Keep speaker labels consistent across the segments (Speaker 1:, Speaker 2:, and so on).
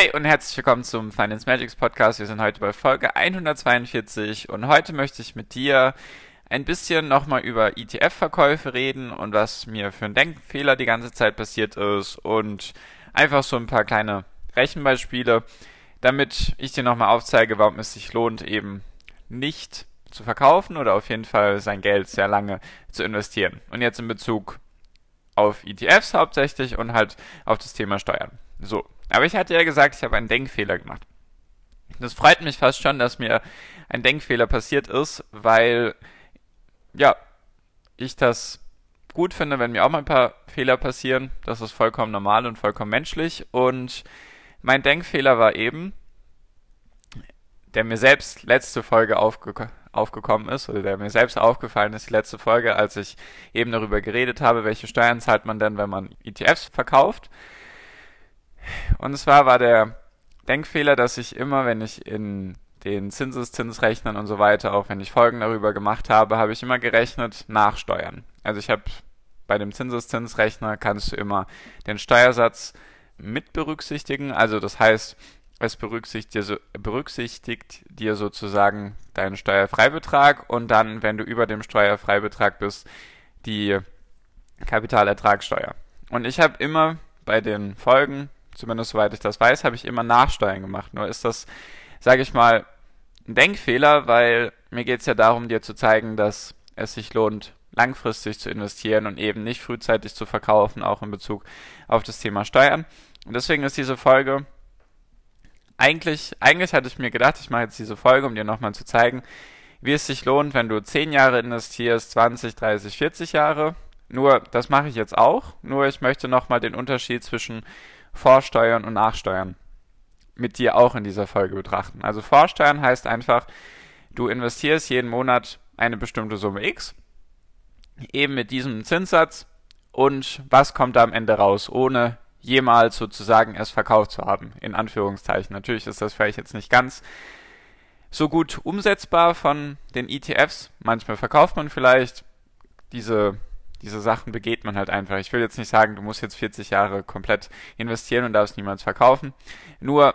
Speaker 1: Hi und herzlich willkommen zum Finance Magics Podcast. Wir sind heute bei Folge 142 und heute möchte ich mit dir ein bisschen nochmal über ETF-Verkäufe reden und was mir für ein Denkfehler die ganze Zeit passiert ist und einfach so ein paar kleine Rechenbeispiele, damit ich dir nochmal aufzeige, warum es sich lohnt, eben nicht zu verkaufen oder auf jeden Fall sein Geld sehr lange zu investieren. Und jetzt in Bezug auf ETFs hauptsächlich und halt auf das Thema Steuern. So, aber ich hatte ja gesagt, ich habe einen Denkfehler gemacht. Das freut mich fast schon, dass mir ein Denkfehler passiert ist, weil, ja, ich das gut finde, wenn mir auch mal ein paar Fehler passieren. Das ist vollkommen normal und vollkommen menschlich. Und mein Denkfehler war eben, der mir selbst letzte Folge aufge aufgekommen ist, oder der mir selbst aufgefallen ist, die letzte Folge, als ich eben darüber geredet habe, welche Steuern zahlt man denn, wenn man ETFs verkauft. Und zwar war der Denkfehler, dass ich immer, wenn ich in den Zinseszinsrechnern und so weiter, auch wenn ich Folgen darüber gemacht habe, habe ich immer gerechnet nach Steuern. Also ich habe bei dem Zinseszinsrechner kannst du immer den Steuersatz mit berücksichtigen. Also das heißt, es berücksichtigt berücksichtigt dir sozusagen deinen Steuerfreibetrag und dann, wenn du über dem Steuerfreibetrag bist, die Kapitalertragssteuer. Und ich habe immer bei den Folgen zumindest soweit ich das weiß, habe ich immer Nachsteuern gemacht. Nur ist das, sage ich mal, ein Denkfehler, weil mir geht es ja darum, dir zu zeigen, dass es sich lohnt, langfristig zu investieren und eben nicht frühzeitig zu verkaufen, auch in Bezug auf das Thema Steuern. Und deswegen ist diese Folge eigentlich, eigentlich hatte ich mir gedacht, ich mache jetzt diese Folge, um dir nochmal zu zeigen, wie es sich lohnt, wenn du 10 Jahre investierst, 20, 30, 40 Jahre. Nur, das mache ich jetzt auch. Nur, ich möchte nochmal den Unterschied zwischen Vorsteuern und Nachsteuern mit dir auch in dieser Folge betrachten. Also Vorsteuern heißt einfach, du investierst jeden Monat eine bestimmte Summe X, eben mit diesem Zinssatz und was kommt da am Ende raus, ohne jemals sozusagen es verkauft zu haben, in Anführungszeichen. Natürlich ist das vielleicht jetzt nicht ganz so gut umsetzbar von den ETFs. Manchmal verkauft man vielleicht diese diese Sachen begeht man halt einfach. Ich will jetzt nicht sagen, du musst jetzt 40 Jahre komplett investieren und darfst niemals verkaufen. Nur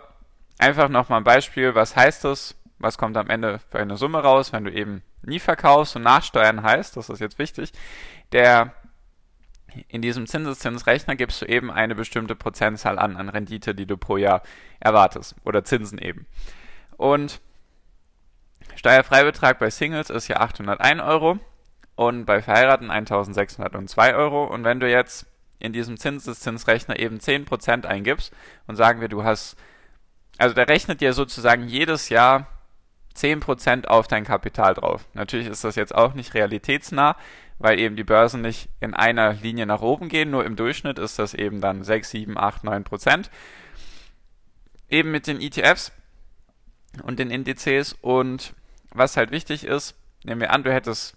Speaker 1: einfach nochmal ein Beispiel, was heißt das? Was kommt am Ende für eine Summe raus, wenn du eben nie verkaufst und nachsteuern heißt, das ist jetzt wichtig, der in diesem Zinseszinsrechner gibst du eben eine bestimmte Prozentzahl an, an Rendite, die du pro Jahr erwartest. Oder Zinsen eben. Und Steuerfreibetrag bei Singles ist ja 801 Euro und bei Verheiraten 1602 Euro. Und wenn du jetzt in diesem Zinseszinsrechner eben 10% eingibst und sagen wir, du hast, also der rechnet dir sozusagen jedes Jahr 10% auf dein Kapital drauf. Natürlich ist das jetzt auch nicht realitätsnah, weil eben die Börsen nicht in einer Linie nach oben gehen, nur im Durchschnitt ist das eben dann 6, 7, 8, 9%. Eben mit den ETFs und den Indizes und was halt wichtig ist, nehmen wir an, du hättest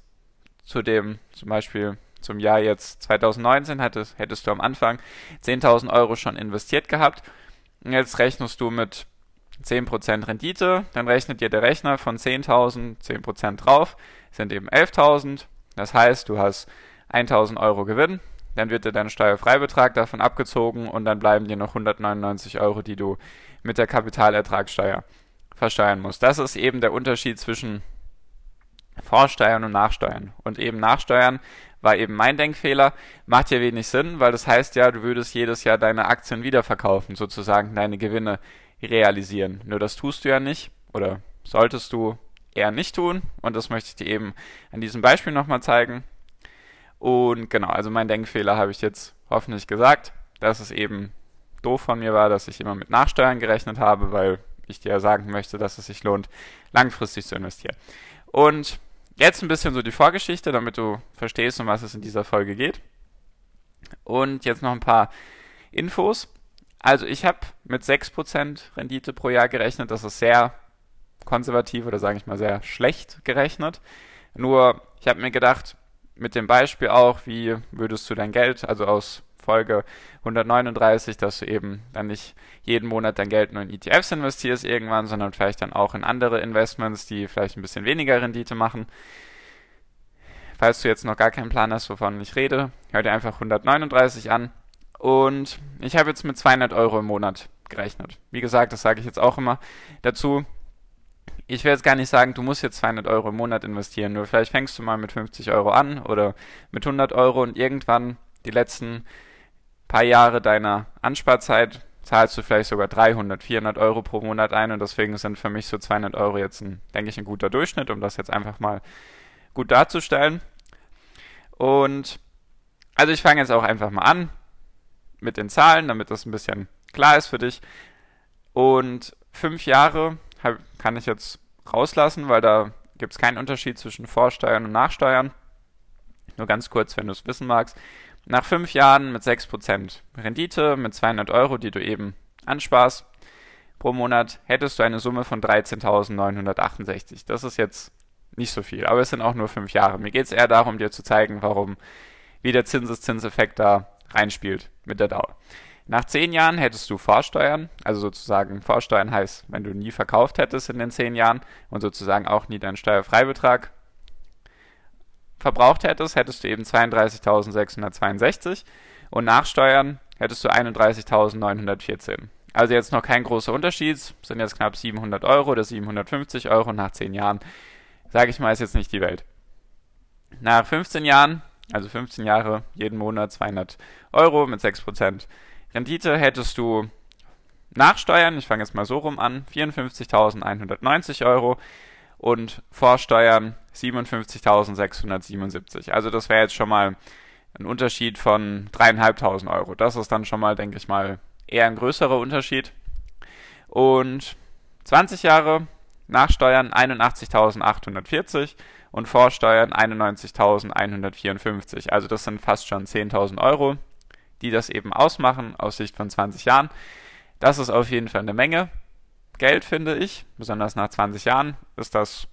Speaker 1: zu dem, zum Beispiel zum Jahr jetzt 2019 hättest, hättest du am Anfang 10.000 Euro schon investiert gehabt. Und jetzt rechnest du mit 10% Rendite, dann rechnet dir der Rechner von 10.000 10% drauf, sind eben 11.000. Das heißt, du hast 1.000 Euro Gewinn, dann wird dir dein Steuerfreibetrag davon abgezogen und dann bleiben dir noch 199 Euro, die du mit der Kapitalertragssteuer versteuern musst. Das ist eben der Unterschied zwischen Vorsteuern und Nachsteuern. Und eben Nachsteuern war eben mein Denkfehler. Macht ja wenig Sinn, weil das heißt ja, du würdest jedes Jahr deine Aktien wiederverkaufen, sozusagen deine Gewinne realisieren. Nur das tust du ja nicht oder solltest du eher nicht tun. Und das möchte ich dir eben an diesem Beispiel nochmal zeigen. Und genau, also mein Denkfehler habe ich jetzt hoffentlich gesagt, dass es eben doof von mir war, dass ich immer mit Nachsteuern gerechnet habe, weil ich dir sagen möchte, dass es sich lohnt, langfristig zu investieren. Und Jetzt ein bisschen so die Vorgeschichte, damit du verstehst, um was es in dieser Folge geht. Und jetzt noch ein paar Infos. Also ich habe mit 6% Rendite pro Jahr gerechnet. Das ist sehr konservativ oder sage ich mal sehr schlecht gerechnet. Nur ich habe mir gedacht, mit dem Beispiel auch, wie würdest du dein Geld, also aus Folge 139, dass du eben dann nicht jeden Monat dein Geld nur in ETFs investierst irgendwann, sondern vielleicht dann auch in andere Investments, die vielleicht ein bisschen weniger Rendite machen. Falls du jetzt noch gar keinen Plan hast, wovon ich rede, hör dir einfach 139 an. Und ich habe jetzt mit 200 Euro im Monat gerechnet. Wie gesagt, das sage ich jetzt auch immer dazu ich will jetzt gar nicht sagen, du musst jetzt 200 Euro im Monat investieren, nur vielleicht fängst du mal mit 50 Euro an oder mit 100 Euro und irgendwann die letzten paar Jahre deiner Ansparzeit zahlst du vielleicht sogar 300, 400 Euro pro Monat ein und deswegen sind für mich so 200 Euro jetzt, ein, denke ich, ein guter Durchschnitt, um das jetzt einfach mal gut darzustellen. Und also ich fange jetzt auch einfach mal an mit den Zahlen, damit das ein bisschen klar ist für dich. Und fünf Jahre kann ich jetzt rauslassen, weil da gibt es keinen Unterschied zwischen Vorsteuern und Nachsteuern. Nur ganz kurz, wenn du es wissen magst. Nach fünf Jahren mit 6% Rendite, mit 200 Euro, die du eben ansparst pro Monat, hättest du eine Summe von 13.968. Das ist jetzt nicht so viel, aber es sind auch nur fünf Jahre. Mir geht es eher darum, dir zu zeigen, warum, wie der Zinseszinseffekt da reinspielt mit der Dauer. Nach zehn Jahren hättest du Vorsteuern, also sozusagen Vorsteuern heißt, wenn du nie verkauft hättest in den zehn Jahren und sozusagen auch nie deinen Steuerfreibetrag verbraucht hättest, hättest du eben 32.662 und nach Steuern hättest du 31.914. Also jetzt noch kein großer Unterschied, sind jetzt knapp 700 Euro oder 750 Euro nach 10 Jahren. Sage ich mal, ist jetzt nicht die Welt. Nach 15 Jahren, also 15 Jahre, jeden Monat 200 Euro mit 6% Rendite hättest du nach Steuern, ich fange jetzt mal so rum an, 54.190 Euro und vor Steuern 57.677. Also das wäre jetzt schon mal ein Unterschied von 3.500 Euro. Das ist dann schon mal, denke ich mal, eher ein größerer Unterschied. Und 20 Jahre nach Steuern 81.840 und vor Steuern 91.154. Also das sind fast schon 10.000 Euro die das eben ausmachen aus Sicht von 20 Jahren. Das ist auf jeden Fall eine Menge Geld, finde ich. Besonders nach 20 Jahren ist das,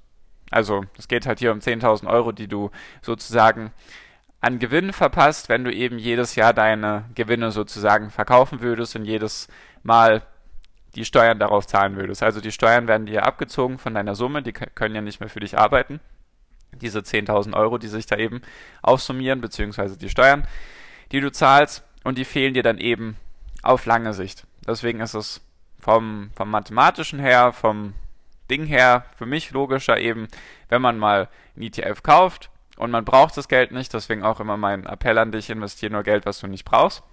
Speaker 1: also es geht halt hier um 10.000 Euro, die du sozusagen an Gewinn verpasst, wenn du eben jedes Jahr deine Gewinne sozusagen verkaufen würdest und jedes Mal die Steuern darauf zahlen würdest. Also die Steuern werden dir abgezogen von deiner Summe, die können ja nicht mehr für dich arbeiten. Diese 10.000 Euro, die sich da eben aufsummieren, beziehungsweise die Steuern, die du zahlst und die fehlen dir dann eben auf lange Sicht. Deswegen ist es vom, vom mathematischen her, vom Ding her für mich logischer eben, wenn man mal ein ETF kauft und man braucht das Geld nicht, deswegen auch immer mein Appell an dich, investiere nur Geld, was du nicht brauchst,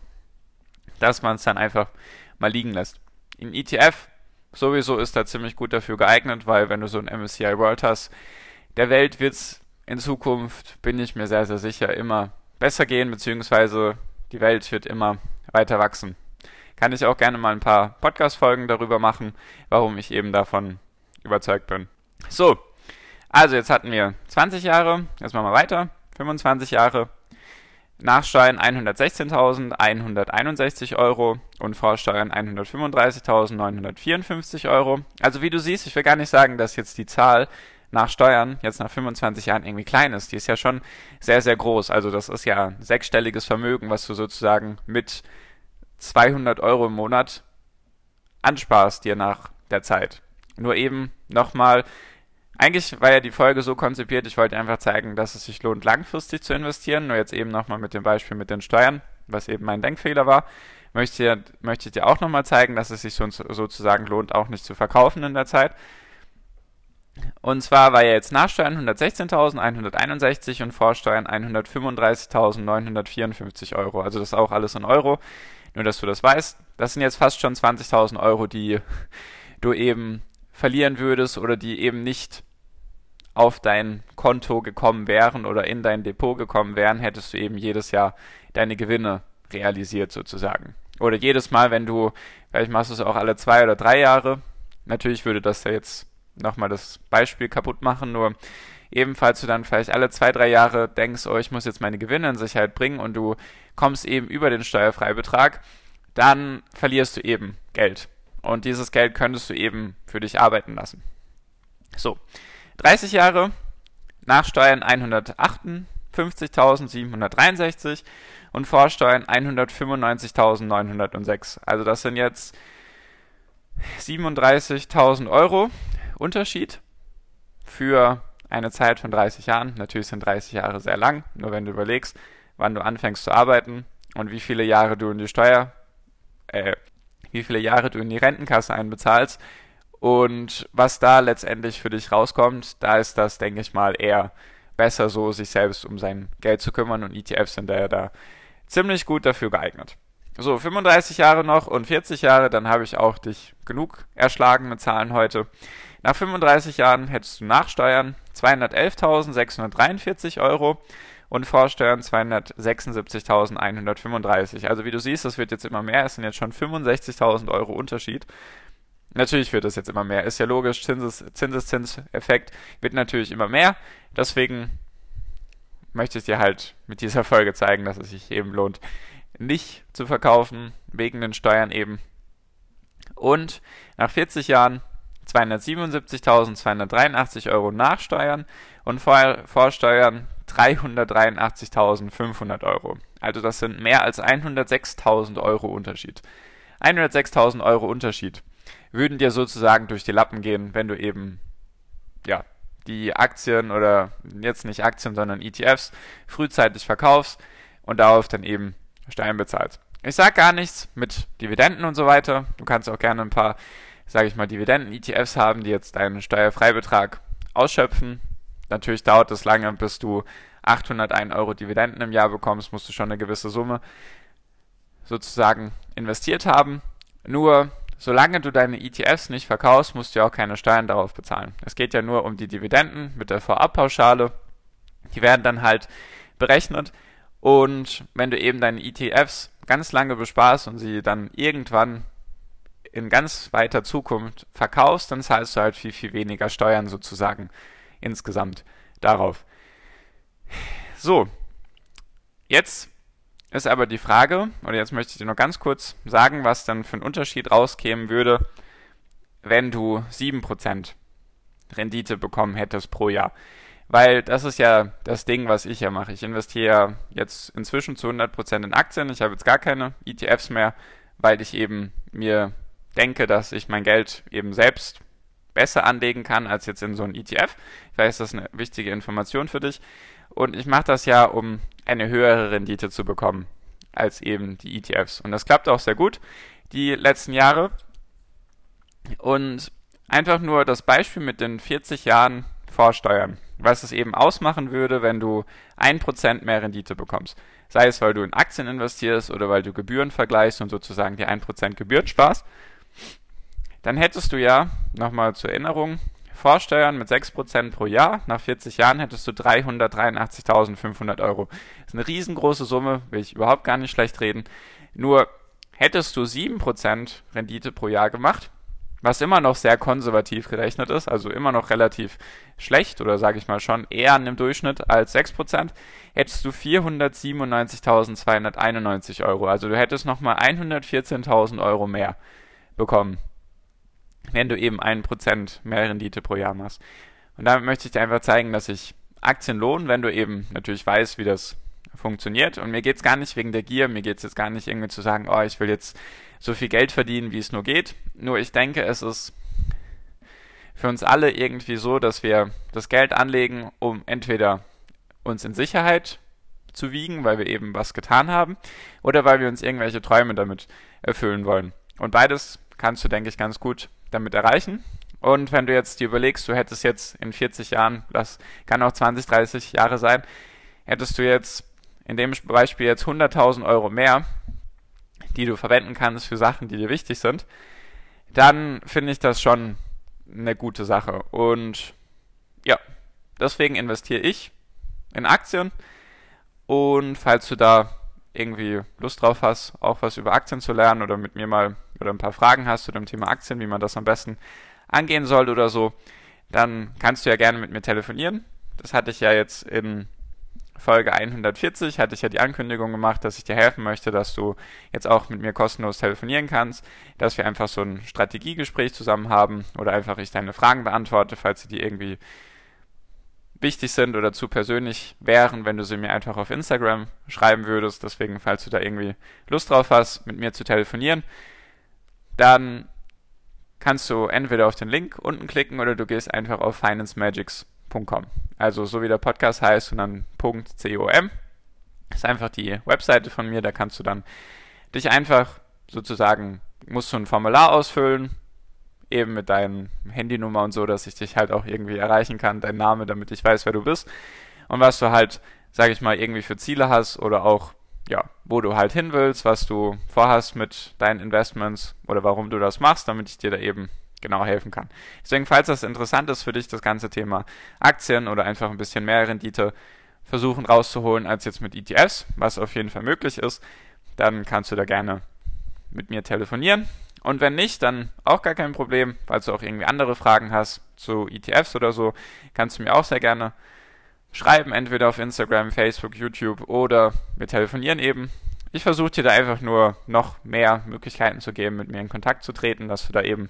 Speaker 1: dass man es dann einfach mal liegen lässt. Ein ETF sowieso ist da ziemlich gut dafür geeignet, weil wenn du so ein MSCI World hast, der Welt wird es in Zukunft, bin ich mir sehr, sehr sicher, immer besser gehen, beziehungsweise die Welt wird immer weiter wachsen. Kann ich auch gerne mal ein paar Podcast-Folgen darüber machen, warum ich eben davon überzeugt bin. So, also jetzt hatten wir 20 Jahre, jetzt machen wir weiter, 25 Jahre, Nachsteuern 116.161 Euro und Vorsteuern 135.954 Euro. Also wie du siehst, ich will gar nicht sagen, dass jetzt die Zahl nach Steuern jetzt nach 25 Jahren irgendwie klein ist. Die ist ja schon sehr, sehr groß. Also das ist ja ein sechsstelliges Vermögen, was du sozusagen mit 200 Euro im Monat ansparst dir nach der Zeit. Nur eben nochmal, eigentlich war ja die Folge so konzipiert, ich wollte einfach zeigen, dass es sich lohnt, langfristig zu investieren. Nur jetzt eben nochmal mit dem Beispiel mit den Steuern, was eben mein Denkfehler war. Möchte, möchte ich dir auch nochmal zeigen, dass es sich sozusagen lohnt, auch nicht zu verkaufen in der Zeit. Und zwar war ja jetzt Nachsteuern 116.161 und Vorsteuern 135.954 Euro. Also das ist auch alles in Euro. Nur, dass du das weißt. Das sind jetzt fast schon 20.000 Euro, die du eben verlieren würdest oder die eben nicht auf dein Konto gekommen wären oder in dein Depot gekommen wären, hättest du eben jedes Jahr deine Gewinne realisiert sozusagen. Oder jedes Mal, wenn du, vielleicht machst du es auch alle zwei oder drei Jahre. Natürlich würde das ja jetzt nochmal das Beispiel kaputt machen, nur ebenfalls du dann vielleicht alle zwei, drei Jahre denkst, oh, ich muss jetzt meine Gewinne in Sicherheit bringen und du kommst eben über den Steuerfreibetrag, dann verlierst du eben Geld. Und dieses Geld könntest du eben für dich arbeiten lassen. So, 30 Jahre, Nachsteuern 158.763 und Vorsteuern 195.906. Also das sind jetzt 37.000 Euro Unterschied für eine Zeit von 30 Jahren. Natürlich sind 30 Jahre sehr lang, nur wenn du überlegst, wann du anfängst zu arbeiten und wie viele Jahre du in die Steuer, äh, wie viele Jahre du in die Rentenkasse einbezahlst und was da letztendlich für dich rauskommt, da ist das, denke ich mal, eher besser so, sich selbst um sein Geld zu kümmern und ETFs sind daher da ziemlich gut dafür geeignet. So, 35 Jahre noch und 40 Jahre, dann habe ich auch dich genug erschlagen mit Zahlen heute. Nach 35 Jahren hättest du Nachsteuern 211.643 Euro und Vorsteuern 276.135. Also wie du siehst, das wird jetzt immer mehr. Es sind jetzt schon 65.000 Euro Unterschied. Natürlich wird es jetzt immer mehr. Ist ja logisch. Zinses, Zinseszinseffekt wird natürlich immer mehr. Deswegen möchte ich dir halt mit dieser Folge zeigen, dass es sich eben lohnt, nicht zu verkaufen, wegen den Steuern eben. Und nach 40 Jahren 277.283 Euro Nachsteuern und Vor Vorsteuern 383.500 Euro. Also das sind mehr als 106.000 Euro Unterschied. 106.000 Euro Unterschied würden dir sozusagen durch die Lappen gehen, wenn du eben ja die Aktien oder jetzt nicht Aktien, sondern ETFs frühzeitig verkaufst und darauf dann eben Steuern bezahlst. Ich sage gar nichts mit Dividenden und so weiter. Du kannst auch gerne ein paar, sage ich mal, Dividenden-ETFs haben, die jetzt deinen Steuerfreibetrag ausschöpfen. Natürlich dauert es lange, bis du 801 Euro Dividenden im Jahr bekommst, musst du schon eine gewisse Summe sozusagen investiert haben. Nur solange du deine ETFs nicht verkaufst, musst du auch keine Steuern darauf bezahlen. Es geht ja nur um die Dividenden mit der Vorabpauschale. Die werden dann halt berechnet. Und wenn du eben deine ETFs ganz lange besparst und sie dann irgendwann in ganz weiter Zukunft verkaufst, dann zahlst du halt viel, viel weniger Steuern sozusagen insgesamt darauf. So, jetzt ist aber die Frage, oder jetzt möchte ich dir noch ganz kurz sagen, was dann für ein Unterschied rauskämen würde, wenn du 7% Rendite bekommen hättest pro Jahr. Weil das ist ja das Ding, was ich ja mache. Ich investiere jetzt inzwischen zu 100% in Aktien. Ich habe jetzt gar keine ETFs mehr, weil ich eben mir denke, dass ich mein Geld eben selbst besser anlegen kann als jetzt in so ein ETF. Ich weiß, das ist eine wichtige Information für dich. Und ich mache das ja, um eine höhere Rendite zu bekommen als eben die ETFs. Und das klappt auch sehr gut die letzten Jahre. Und einfach nur das Beispiel mit den 40 Jahren Vorsteuern, was es eben ausmachen würde, wenn du 1% mehr Rendite bekommst. Sei es, weil du in Aktien investierst oder weil du Gebühren vergleichst und sozusagen die 1% Gebühren sparst. Dann hättest du ja, nochmal zur Erinnerung, Vorsteuern mit 6% pro Jahr. Nach 40 Jahren hättest du 383.500 Euro. Das ist eine riesengroße Summe, will ich überhaupt gar nicht schlecht reden. Nur hättest du 7% Rendite pro Jahr gemacht, was immer noch sehr konservativ gerechnet ist, also immer noch relativ schlecht oder sage ich mal schon eher an dem Durchschnitt als 6%, hättest du 497.291 Euro. Also du hättest nochmal 114.000 Euro mehr bekommen wenn du eben ein Prozent mehr Rendite pro Jahr machst. Und damit möchte ich dir einfach zeigen, dass sich Aktien lohnen, wenn du eben natürlich weißt, wie das funktioniert. Und mir geht es gar nicht wegen der Gier, mir geht es jetzt gar nicht irgendwie zu sagen, oh, ich will jetzt so viel Geld verdienen, wie es nur geht. Nur ich denke, es ist für uns alle irgendwie so, dass wir das Geld anlegen, um entweder uns in Sicherheit zu wiegen, weil wir eben was getan haben, oder weil wir uns irgendwelche Träume damit erfüllen wollen. Und beides kannst du, denke ich, ganz gut damit erreichen. Und wenn du jetzt dir überlegst, du hättest jetzt in 40 Jahren, das kann auch 20, 30 Jahre sein, hättest du jetzt in dem Beispiel jetzt 100.000 Euro mehr, die du verwenden kannst für Sachen, die dir wichtig sind, dann finde ich das schon eine gute Sache. Und ja, deswegen investiere ich in Aktien. Und falls du da irgendwie Lust drauf hast, auch was über Aktien zu lernen oder mit mir mal oder ein paar Fragen hast zu dem Thema Aktien, wie man das am besten angehen soll oder so, dann kannst du ja gerne mit mir telefonieren. Das hatte ich ja jetzt in Folge 140 hatte ich ja die Ankündigung gemacht, dass ich dir helfen möchte, dass du jetzt auch mit mir kostenlos telefonieren kannst, dass wir einfach so ein Strategiegespräch zusammen haben oder einfach ich deine Fragen beantworte, falls sie dir irgendwie wichtig sind oder zu persönlich wären, wenn du sie mir einfach auf Instagram schreiben würdest. Deswegen, falls du da irgendwie Lust drauf hast, mit mir zu telefonieren, dann kannst du entweder auf den Link unten klicken oder du gehst einfach auf financemagics.com. Also so wie der Podcast heißt und dann .com. Das ist einfach die Webseite von mir, da kannst du dann dich einfach sozusagen, musst du ein Formular ausfüllen, eben mit deinem Handynummer und so, dass ich dich halt auch irgendwie erreichen kann, dein Name, damit ich weiß, wer du bist und was du halt, sag ich mal, irgendwie für Ziele hast oder auch ja, wo du halt hin willst, was du vorhast mit deinen Investments oder warum du das machst, damit ich dir da eben genau helfen kann. Deswegen, falls das interessant ist für dich, das ganze Thema Aktien oder einfach ein bisschen mehr Rendite versuchen rauszuholen als jetzt mit ETFs, was auf jeden Fall möglich ist, dann kannst du da gerne mit mir telefonieren. Und wenn nicht, dann auch gar kein Problem, falls du auch irgendwie andere Fragen hast zu ETFs oder so, kannst du mir auch sehr gerne schreiben, entweder auf Instagram, Facebook, YouTube oder wir telefonieren eben. Ich versuche dir da einfach nur noch mehr Möglichkeiten zu geben, mit mir in Kontakt zu treten, dass du da eben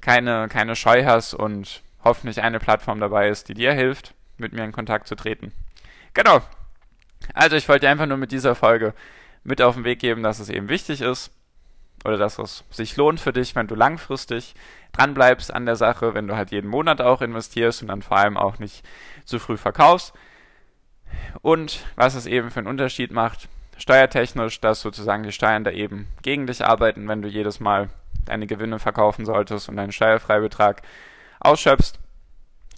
Speaker 1: keine, keine Scheu hast und hoffentlich eine Plattform dabei ist, die dir hilft, mit mir in Kontakt zu treten. Genau. Also ich wollte dir einfach nur mit dieser Folge mit auf den Weg geben, dass es eben wichtig ist oder dass es sich lohnt für dich, wenn du langfristig dranbleibst an der Sache, wenn du halt jeden Monat auch investierst und dann vor allem auch nicht zu früh verkaufst. Und was es eben für einen Unterschied macht, steuertechnisch, dass sozusagen die Steuern da eben gegen dich arbeiten, wenn du jedes Mal deine Gewinne verkaufen solltest und deinen Steuerfreibetrag ausschöpfst.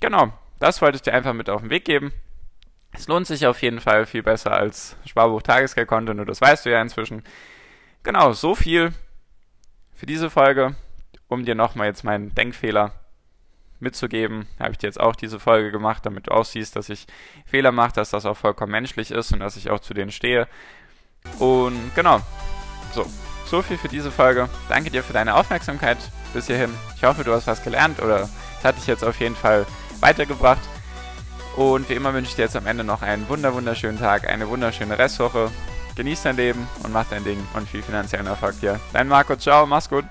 Speaker 1: Genau, das wollte ich dir einfach mit auf den Weg geben. Es lohnt sich auf jeden Fall viel besser als Sparbuch Tagesgeldkonto, nur das weißt du ja inzwischen. Genau, so viel für diese Folge, um dir nochmal jetzt meinen Denkfehler mitzugeben, habe ich dir jetzt auch diese Folge gemacht, damit du auch siehst, dass ich Fehler mache, dass das auch vollkommen menschlich ist und dass ich auch zu denen stehe. Und genau, so, so viel für diese Folge. Danke dir für deine Aufmerksamkeit bis hierhin. Ich hoffe, du hast was gelernt oder es hat dich jetzt auf jeden Fall weitergebracht. Und wie immer wünsche ich dir jetzt am Ende noch einen wunder wunderschönen Tag, eine wunderschöne Restwoche. Genieß dein Leben und mach dein Ding und viel finanziellen Erfolg dir. Dein Marco, ciao, mach's gut.